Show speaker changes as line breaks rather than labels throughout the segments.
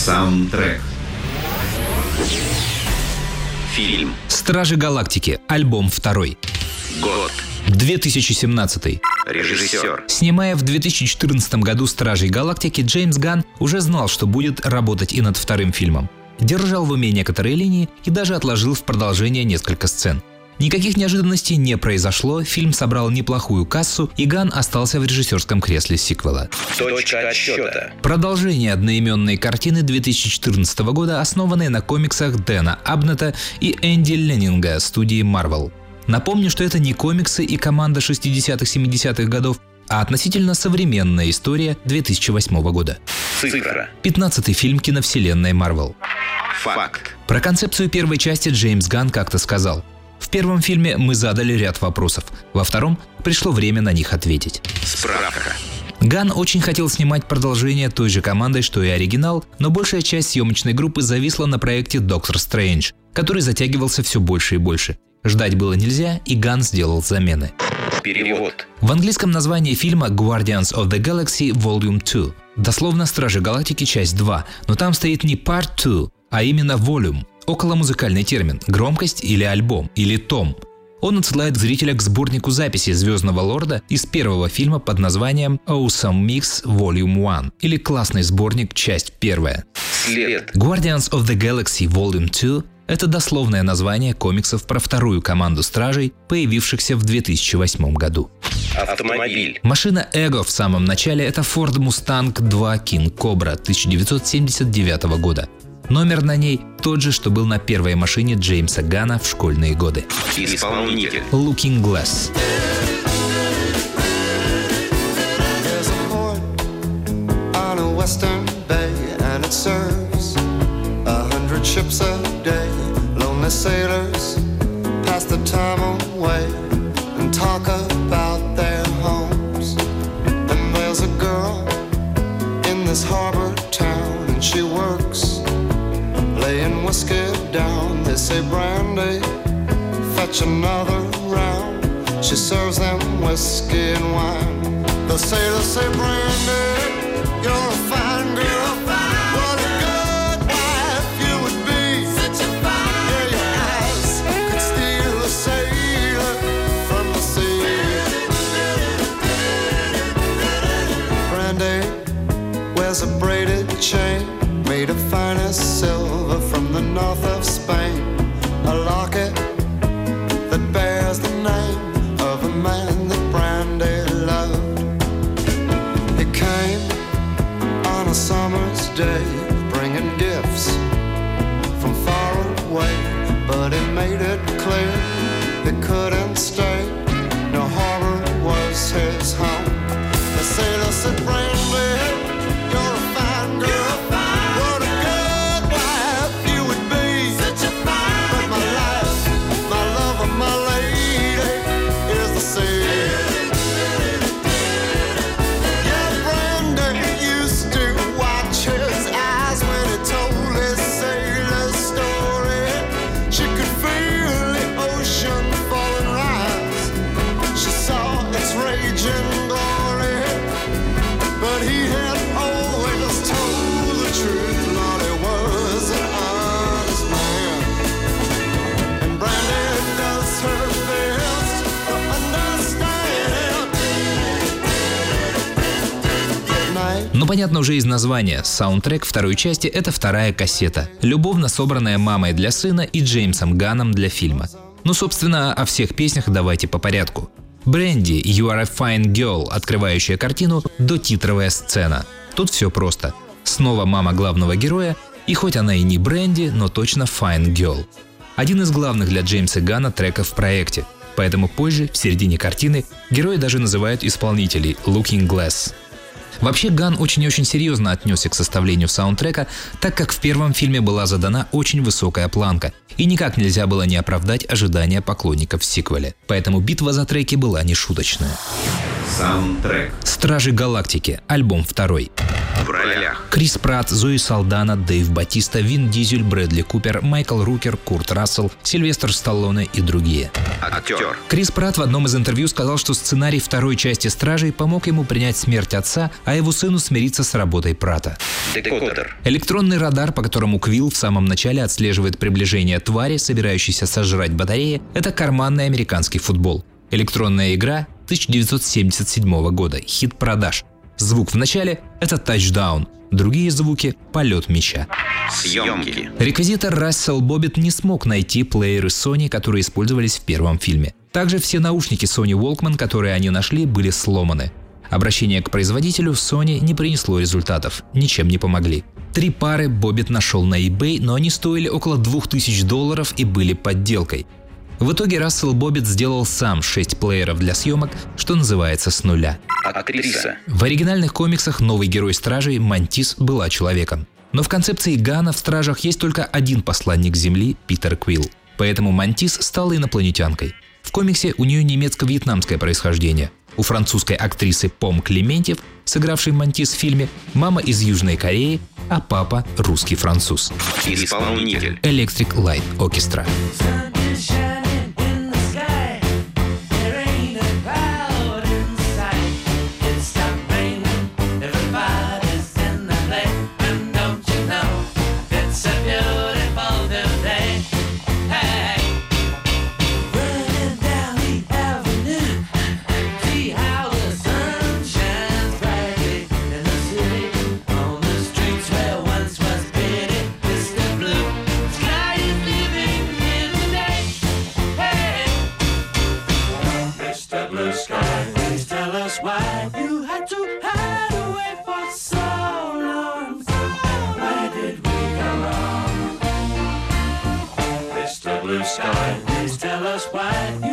Саундтрек. Фильм.
«Стражи Галактики», альбом второй.
Год.
2017.
Режиссер.
Снимая в 2014 году «Стражей Галактики», Джеймс Ганн уже знал, что будет работать и над вторым фильмом. Держал в уме некоторые линии и даже отложил в продолжение несколько сцен. Никаких неожиданностей не произошло, фильм собрал неплохую кассу, и Ган остался в режиссерском кресле сиквела.
Точка отсчета.
Продолжение одноименной картины 2014 года, основанной на комиксах Дэна Абнета и Энди Леннинга студии Marvel. Напомню, что это не комиксы и команда 60-70-х годов, а относительно современная история 2008 года.
Цифра.
15-й фильм киновселенной Marvel.
Факт.
Про концепцию первой части Джеймс Ганн как-то сказал. В первом фильме мы задали ряд вопросов, во втором пришло время на них ответить.
Справка.
Ган очень хотел снимать продолжение той же командой, что и оригинал, но большая часть съемочной группы зависла на проекте «Доктор Стрэндж», который затягивался все больше и больше. Ждать было нельзя, и Ган сделал замены.
Перевод.
В английском названии фильма Guardians of the Galaxy Volume 2. Дословно «Стражи Галактики. Часть 2», но там стоит не Part 2, а именно Volume. Околомузыкальный термин – громкость или альбом, или том. Он отсылает зрителя к сборнику записи Звездного Лорда из первого фильма под названием Awesome Mix Volume 1 или классный сборник часть первая.
След.
Guardians of the Galaxy Volume 2 – это дословное название комиксов про вторую команду стражей, появившихся в 2008 году.
Автомобиль.
Машина Эго в самом начале – это Ford Mustang 2 King Cobra 1979 года. Номер на ней тот же, что был на первой машине Джеймса Гана в школьные годы.
Исполнитель.
Looking Glass.
Western bay, and it serves a hundred ships a day. Lonely sailors say, Brandy, fetch another round. She serves them whiskey and wine. They say, they'll say, Brandy, you're a fine girl. There's a braided chain made of finest silver from the north of Spain. A locket that bears the name of a man that Brandy loved. He came on a summer's day, bringing gifts from far away, but he made it clear he couldn't stay. No harbor was his home. The sailor said,
понятно уже из названия. Саундтрек второй части – это вторая кассета, любовно собранная мамой для сына и Джеймсом Ганом для фильма. Ну, собственно, о всех песнях давайте по порядку. Бренди «You are a fine girl», открывающая картину, до титровая сцена. Тут все просто. Снова мама главного героя, и хоть она и не Бренди, но точно fine girl. Один из главных для Джеймса Гана треков в проекте. Поэтому позже, в середине картины, герои даже называют исполнителей «Looking Glass». Вообще Ган очень и очень серьезно отнесся к составлению саундтрека, так как в первом фильме была задана очень высокая планка, и никак нельзя было не оправдать ожидания поклонников в сиквеле. Поэтому битва за треки была нешуточная.
Саундтрек.
«Стражи Галактики», альбом второй.
Ролях.
Крис Пратт, Зои Салдана, Дэйв Батиста, Вин Дизель, Брэдли Купер, Майкл Рукер, Курт Рассел, Сильвестр Сталлоне и другие.
Актер.
Крис Пратт в одном из интервью сказал, что сценарий второй части «Стражей» помог ему принять смерть отца, а его сыну смириться с работой Пратта.
Декодер.
Электронный радар, по которому Квилл в самом начале отслеживает приближение твари, собирающейся сожрать батареи, это карманный американский футбол. Электронная игра 1977 года, хит продаж. Звук в начале – это тачдаун, другие звуки – полет мяча.
Съемки.
Реквизитор Рассел Боббит не смог найти плееры Sony, которые использовались в первом фильме. Также все наушники Sony Walkman, которые они нашли, были сломаны. Обращение к производителю Sony не принесло результатов, ничем не помогли. Три пары Боббит нашел на eBay, но они стоили около 2000 долларов и были подделкой. В итоге Рассел Боббит сделал сам 6 плееров для съемок, что называется с нуля.
Актриса.
В оригинальных комиксах новый герой Стражей Мантис была человеком. Но в концепции Гана в Стражах есть только один посланник Земли – Питер Квилл. Поэтому Мантис стала инопланетянкой. В комиксе у нее немецко-вьетнамское происхождение. У французской актрисы Пом Клементьев, сыгравшей Мантис в фильме, мама из Южной Кореи, а папа – русский француз.
Исполнитель.
Electric Light Orchestra.
Blue Sky, please tell us why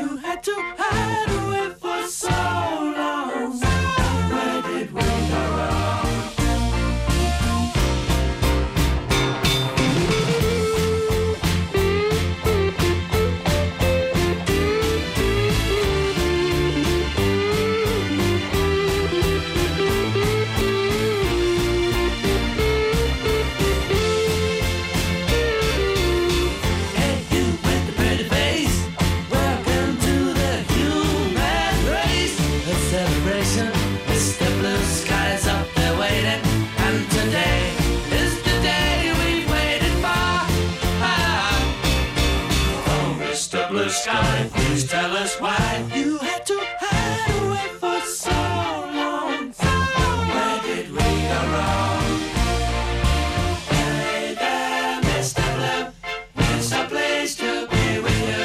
Sky, please tell us why you had to hide away for so long. Where did we go wrong? Hey there, Mr. Blue. It's a place to be with you.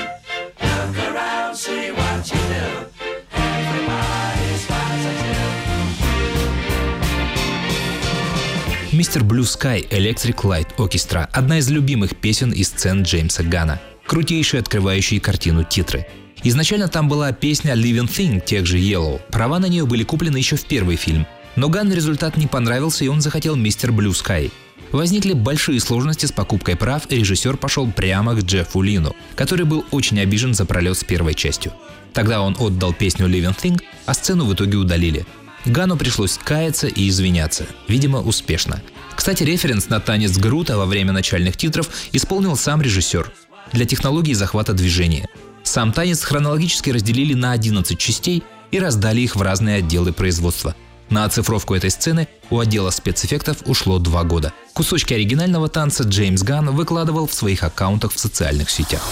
Look around, see what you do. Everybody smiles at you.
Мистер Blue Sky Electric Light Orchestra – одна из любимых песен и сцен Джеймса Гана. Крутейшие открывающие картину титры. Изначально там была песня Living Thing тех же Yellow. Права на нее были куплены еще в первый фильм. Но Ганн результат не понравился, и он захотел Мистер Blue Sky. Возникли большие сложности с покупкой прав, и режиссер пошел прямо к Джеффу Лину, который был очень обижен за пролет с первой частью. Тогда он отдал песню Living Thing, а сцену в итоге удалили. Гану пришлось каяться и извиняться. Видимо, успешно. Кстати, референс на танец Грута во время начальных титров исполнил сам режиссер для технологии захвата движения. Сам танец хронологически разделили на 11 частей и раздали их в разные отделы производства. На оцифровку этой сцены у отдела спецэффектов ушло два года. Кусочки оригинального танца Джеймс Ганн выкладывал в своих аккаунтах в социальных сетях.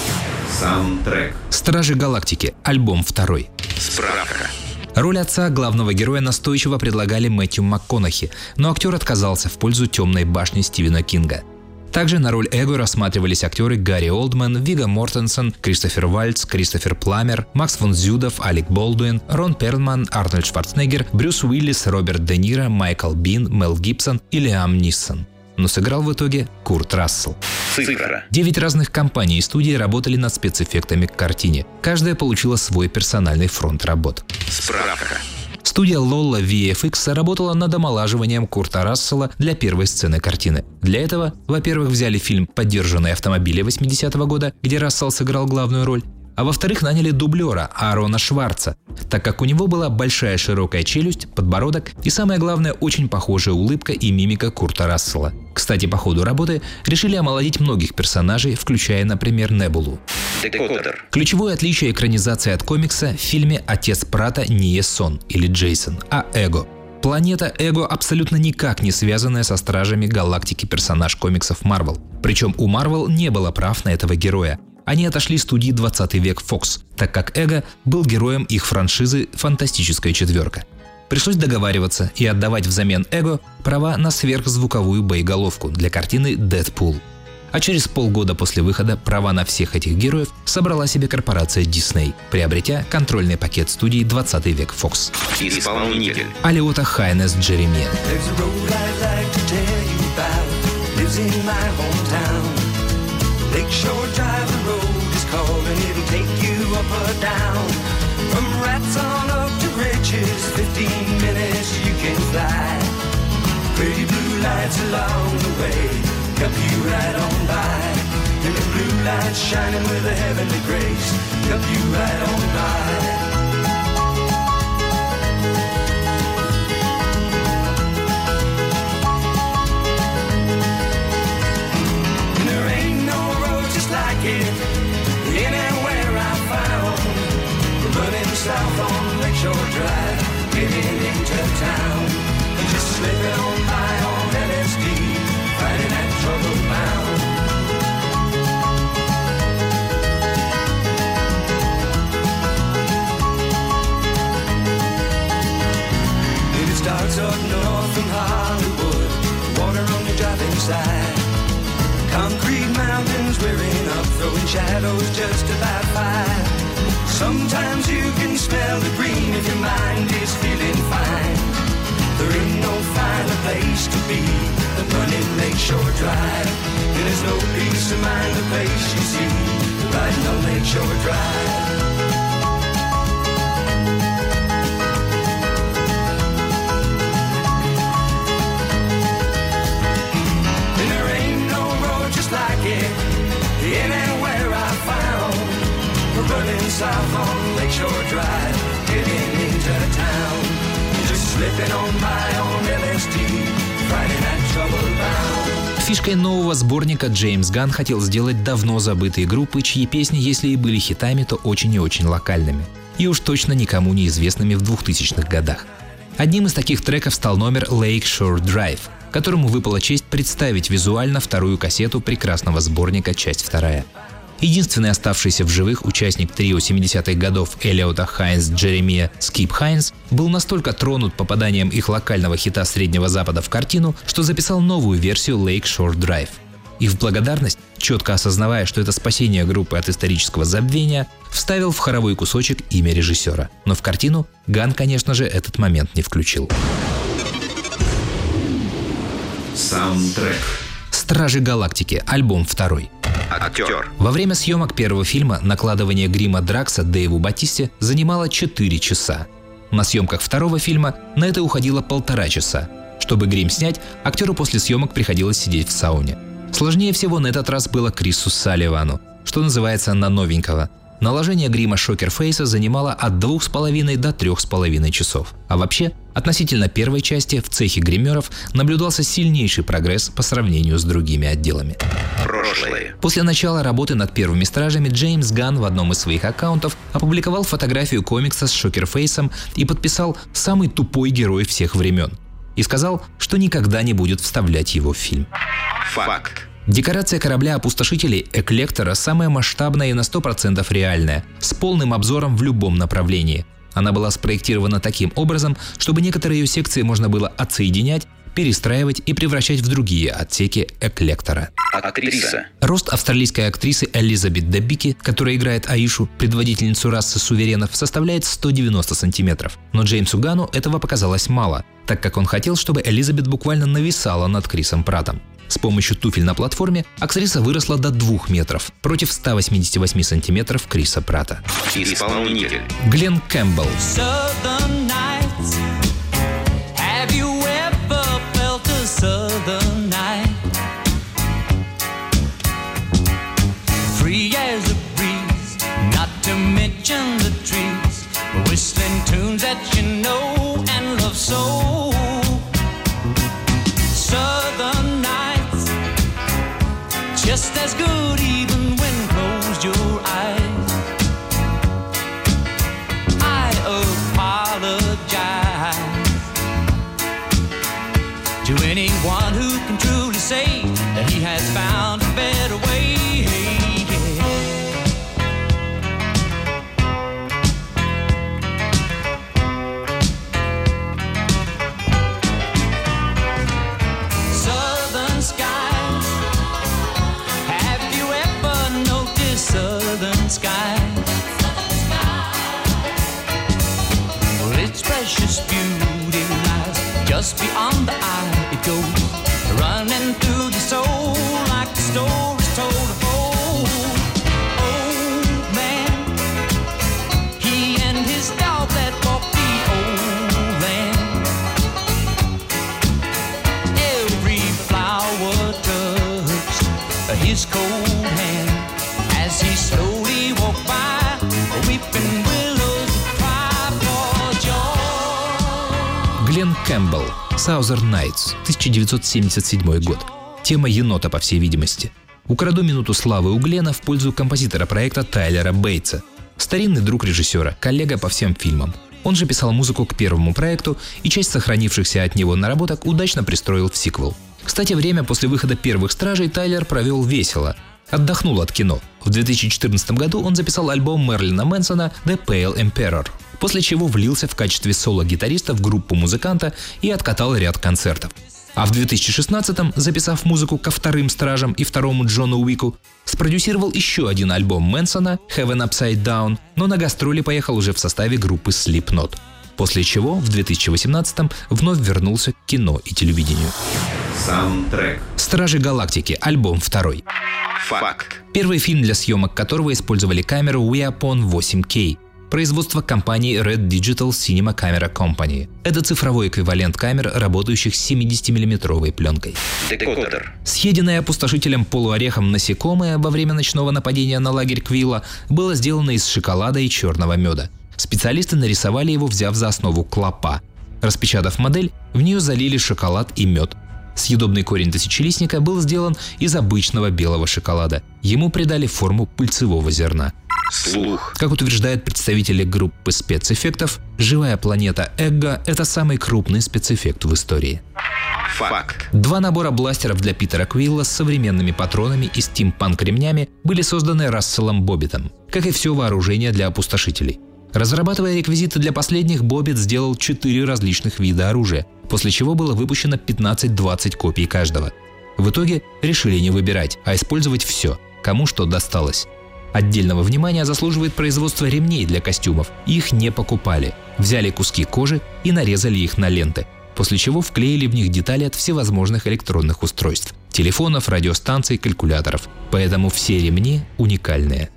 Саундтрек.
«Стражи Галактики», альбом второй.
Справка.
Роль отца главного героя настойчиво предлагали Мэтью МакКонахи, но актер отказался в пользу «Темной башни» Стивена Кинга. Также на роль Эго рассматривались актеры Гарри Олдман, Вига Мортенсон, Кристофер Вальц, Кристофер Пламер, Макс фон Зюдов, Алек Болдуин, Рон Перлман, Арнольд Шварценеггер, Брюс Уиллис, Роберт Де Ниро, Майкл Бин, Мел Гибсон и Лиам Ниссон. Но сыграл в итоге Курт Рассел.
Цифра.
Девять разных компаний и студий работали над спецэффектами к картине. Каждая получила свой персональный фронт работ.
Справка.
Студия Lolla VFX работала над омолаживанием Курта Рассела для первой сцены картины. Для этого, во-первых, взяли фильм «Поддержанные автомобили» 80-го года, где Рассел сыграл главную роль, а во-вторых наняли дублера Аарона Шварца, так как у него была большая широкая челюсть, подбородок и самое главное очень похожая улыбка и мимика Курта Рассела. Кстати, по ходу работы решили омолодить многих персонажей, включая, например, Небулу.
Декодер.
Ключевое отличие экранизации от комикса в фильме «Отец Прата» не Есон или Джейсон, а Эго. Планета Эго абсолютно никак не связанная со Стражами Галактики персонаж комиксов Марвел. Причем у Марвел не было прав на этого героя. Они отошли студии 20 век Fox, так как Эго был героем их франшизы «Фантастическая четверка». Пришлось договариваться и отдавать взамен Эго права на сверхзвуковую боеголовку для картины «Дэдпул». А через полгода после выхода права на всех этих героев собрала себе корпорация Disney, приобретя контрольный пакет студии 20 век Fox.
Исполнитель.
Алиота Хайнес Джеремия.
In my hometown. Lakeshore Drive, the road is calling. It'll take you up or down. From rats on up to riches, 15 minutes you can fly. Pretty blue lights along the way, help you right on by. And the blue lights shining with a heavenly grace, help you right on by. Can smell the green if your mind is feeling fine. There ain't no finer place to be than running Lakeshore Drive. And there's no peace of mind the place you see riding on Lakeshore Drive. And there ain't no road just like it anywhere I found. We're running south on Lakeshore Drive, getting into town. Just slipping on by on LSD, Friday night trouble bound.
Фишкой нового сборника Джеймс Ган хотел сделать давно забытые группы, чьи песни, если и были хитами, то очень и очень локальными. И уж точно никому не известными в 2000-х годах. Одним из таких треков стал номер Lake Shore Drive, которому выпала честь представить визуально вторую кассету прекрасного сборника «Часть вторая». Единственный оставшийся в живых участник трио 70-х годов Aliotta Haynes Jeremiah Скип Хайнс был настолько тронут попаданием их локального хита Среднего Запада в картину, что записал новую версию Lake Shore Drive. И в благодарность, четко осознавая, что это спасение группы от исторического забвения, вставил в хоровой кусочек имя режиссера. Но в картину Ган, конечно же, этот момент не включил.
Саундтрек.
«Стражи Галактики», альбом второй.
Актер.
Во время съемок первого фильма накладывание грима Дракса Дэйву Батисте занимало 4 часа. На съемках второго фильма на это уходило полтора часа. Чтобы грим снять, актеру после съемок приходилось сидеть в сауне. Сложнее всего на этот раз было Крису Салливану, что называется на новенького. Наложение грима Шокерфейса занимало от 2,5 до 3,5 часов. А вообще, относительно первой части в цехе гримеров наблюдался сильнейший прогресс по сравнению с другими отделами.
Прошлое.
После начала работы над первыми стражами Джеймс Ган в одном из своих аккаунтов опубликовал фотографию комикса с Шокерфейсом и подписал «самый тупой герой всех времен». И сказал, что никогда не будет вставлять его в фильм.
Факт.
Декорация корабля опустошителей Эклектора самая масштабная и на 100% реальная, с полным обзором в любом направлении. Она была спроектирована таким образом, чтобы некоторые ее секции можно было отсоединять, перестраивать и превращать в другие отсеки Эклектора.
Актриса.
Рост австралийской актрисы Элизабет Дебики, которая играет Аишу, предводительницу расы суверенов, составляет 190 сантиметров. Но Джеймсу Гану этого показалось мало, так как он хотел, чтобы Элизабет буквально нависала над Крисом Пратом. С помощью туфель на платформе актриса выросла до 2 метров против 188 сантиметров Криса Прата.
Исполнитель.
Глен Кэмпбелл.
mention the trees, whistling tunes that you know and love so. Just as good even his cold hand as he slowly walked by. Weeping willows cry for joy.
Глен Кэмпбелл, Southern Nights, 1977 год. Тема енота, по всей видимости. Украду минуту славы у Глена в пользу композитора проекта Тайлера Бейтса. Старинный друг режиссера, коллега по всем фильмам. Он же писал музыку к первому проекту и часть сохранившихся от него наработок удачно пристроил в сиквел. Кстати, время после выхода первых «Стражей» Тайлер провел весело. Отдохнул от кино. В 2014 году он записал альбом Мерлина Мэнсона «The Pale Emperor», после чего влился в качестве соло-гитариста в группу музыканта и откатал ряд концертов. А в 2016-м, записав музыку ко вторым «Стражам» и второму Джону Уику, спродюсировал еще один альбом Мэнсона «Heaven Upside Down», но на гастроли поехал уже в составе группы Slipknot. После чего в 2018-м вновь вернулся к кино и телевидению.
Саундтрек.
«Стражи Галактики», альбом второй.
Факт.
Первый фильм для съемок которого использовали камеру Weapon 8K, производство компании Red Digital Cinema Camera Company. Это цифровой эквивалент камер, работающих с 70-миллиметровой пленкой.
Декодер.
Съеденное опустошителем полуорехом насекомое во время ночного нападения на лагерь Квилла было сделано из шоколада и черного меда. Специалисты нарисовали его, взяв за основу клопа. Распечатав модель, в нее залили шоколад и мед. Съедобный корень тысячелистника был сделан из обычного белого шоколада. Ему придали форму пыльцевого зерна.
Слух.
Как утверждают представители группы спецэффектов, живая планета Эгга – это самый крупный спецэффект в истории.
Факт.
Два набора бластеров для Питера Квилла с современными патронами и стимпанк-ремнями были созданы Расселом Боббитом, как и все вооружение для опустошителей. Разрабатывая реквизиты для последних, Боббит сделал четыре различных вида оружия, после чего было выпущено 15-20 копий каждого. В итоге решили не выбирать, а использовать все, кому что досталось. Отдельного внимания заслуживает производство ремней для костюмов. Их не покупали. Взяли куски кожи и нарезали их на ленты, после чего вклеили в них детали от всевозможных электронных устройств – телефонов, радиостанций, калькуляторов. Поэтому все ремни уникальные.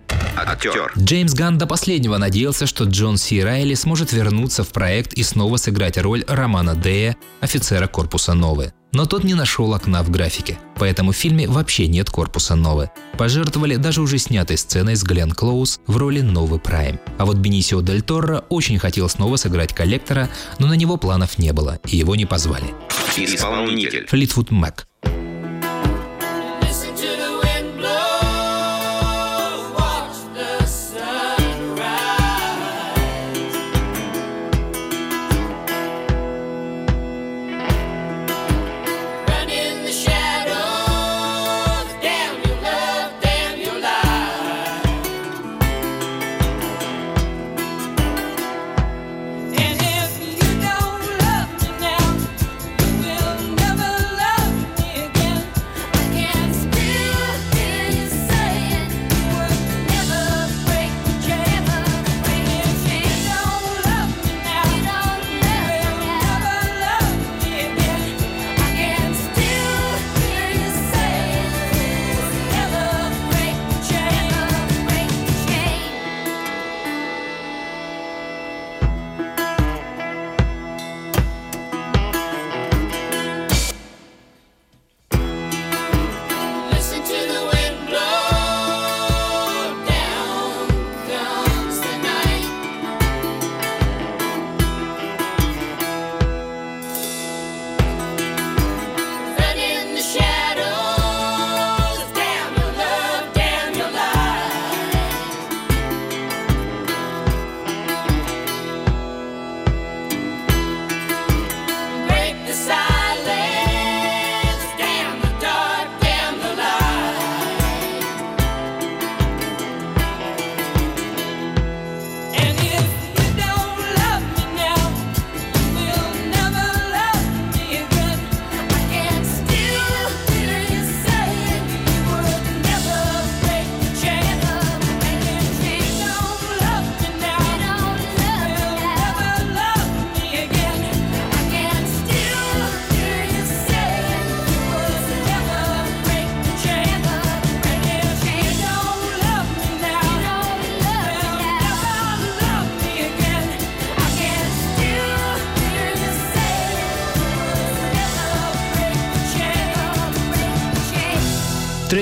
Актер.
Джеймс Ганн до последнего надеялся, что Джон Си Райли сможет вернуться в проект и снова сыграть роль Романа Дея, офицера корпуса Новы. Но тот не нашел окна в графике, поэтому в фильме вообще нет корпуса Новы. Пожертвовали даже уже снятой сценой с Глен Клоуз в роли Новы Прайм. А вот Бенисио Дель Торро очень хотел снова сыграть коллектора, но на него планов не было, и его не позвали.
Исполнитель.
Флитвуд Мак.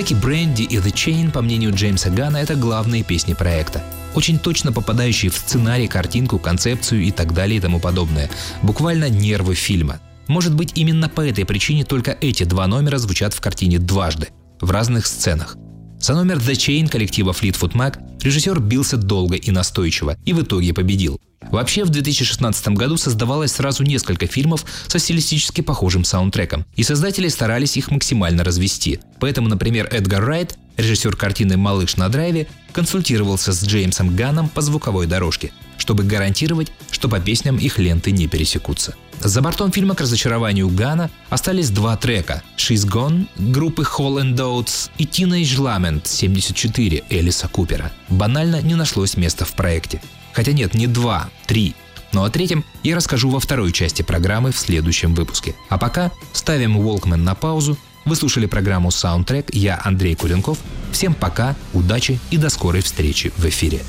Треки «Бренди» и «The Chain», по мнению Джеймса Гана, это главные песни проекта. Очень точно попадающие в сценарий, картинку, концепцию и так далее и тому подобное. Буквально нервы фильма. Может быть, именно по этой причине только эти два номера звучат в картине дважды, в разных сценах. За номер The Chain коллектива Fleetwood Mac режиссер бился долго и настойчиво и в итоге победил. Вообще, в 2016 году создавалось сразу несколько фильмов со стилистически похожим саундтреком, и создатели старались их максимально развести. Поэтому, например, Эдгар Райт, режиссер картины «Малыш на драйве», консультировался с Джеймсом Ганном по звуковой дорожке, чтобы гарантировать, что по песням их ленты не пересекутся. За бортом фильма к разочарованию Гана остались два трека «She's Gone» группы Hall and Oates и «Teenage Lament» 74 Элиса Купера. Банально не нашлось места в проекте. Хотя нет, не два, три. Но о третьем я расскажу во второй части программы в следующем выпуске. А пока ставим Walkman на паузу. Вы слушали программу Soundtrack, я Андрей Куренков. Всем пока, удачи и до скорой встречи в эфире.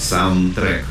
Саундтрек.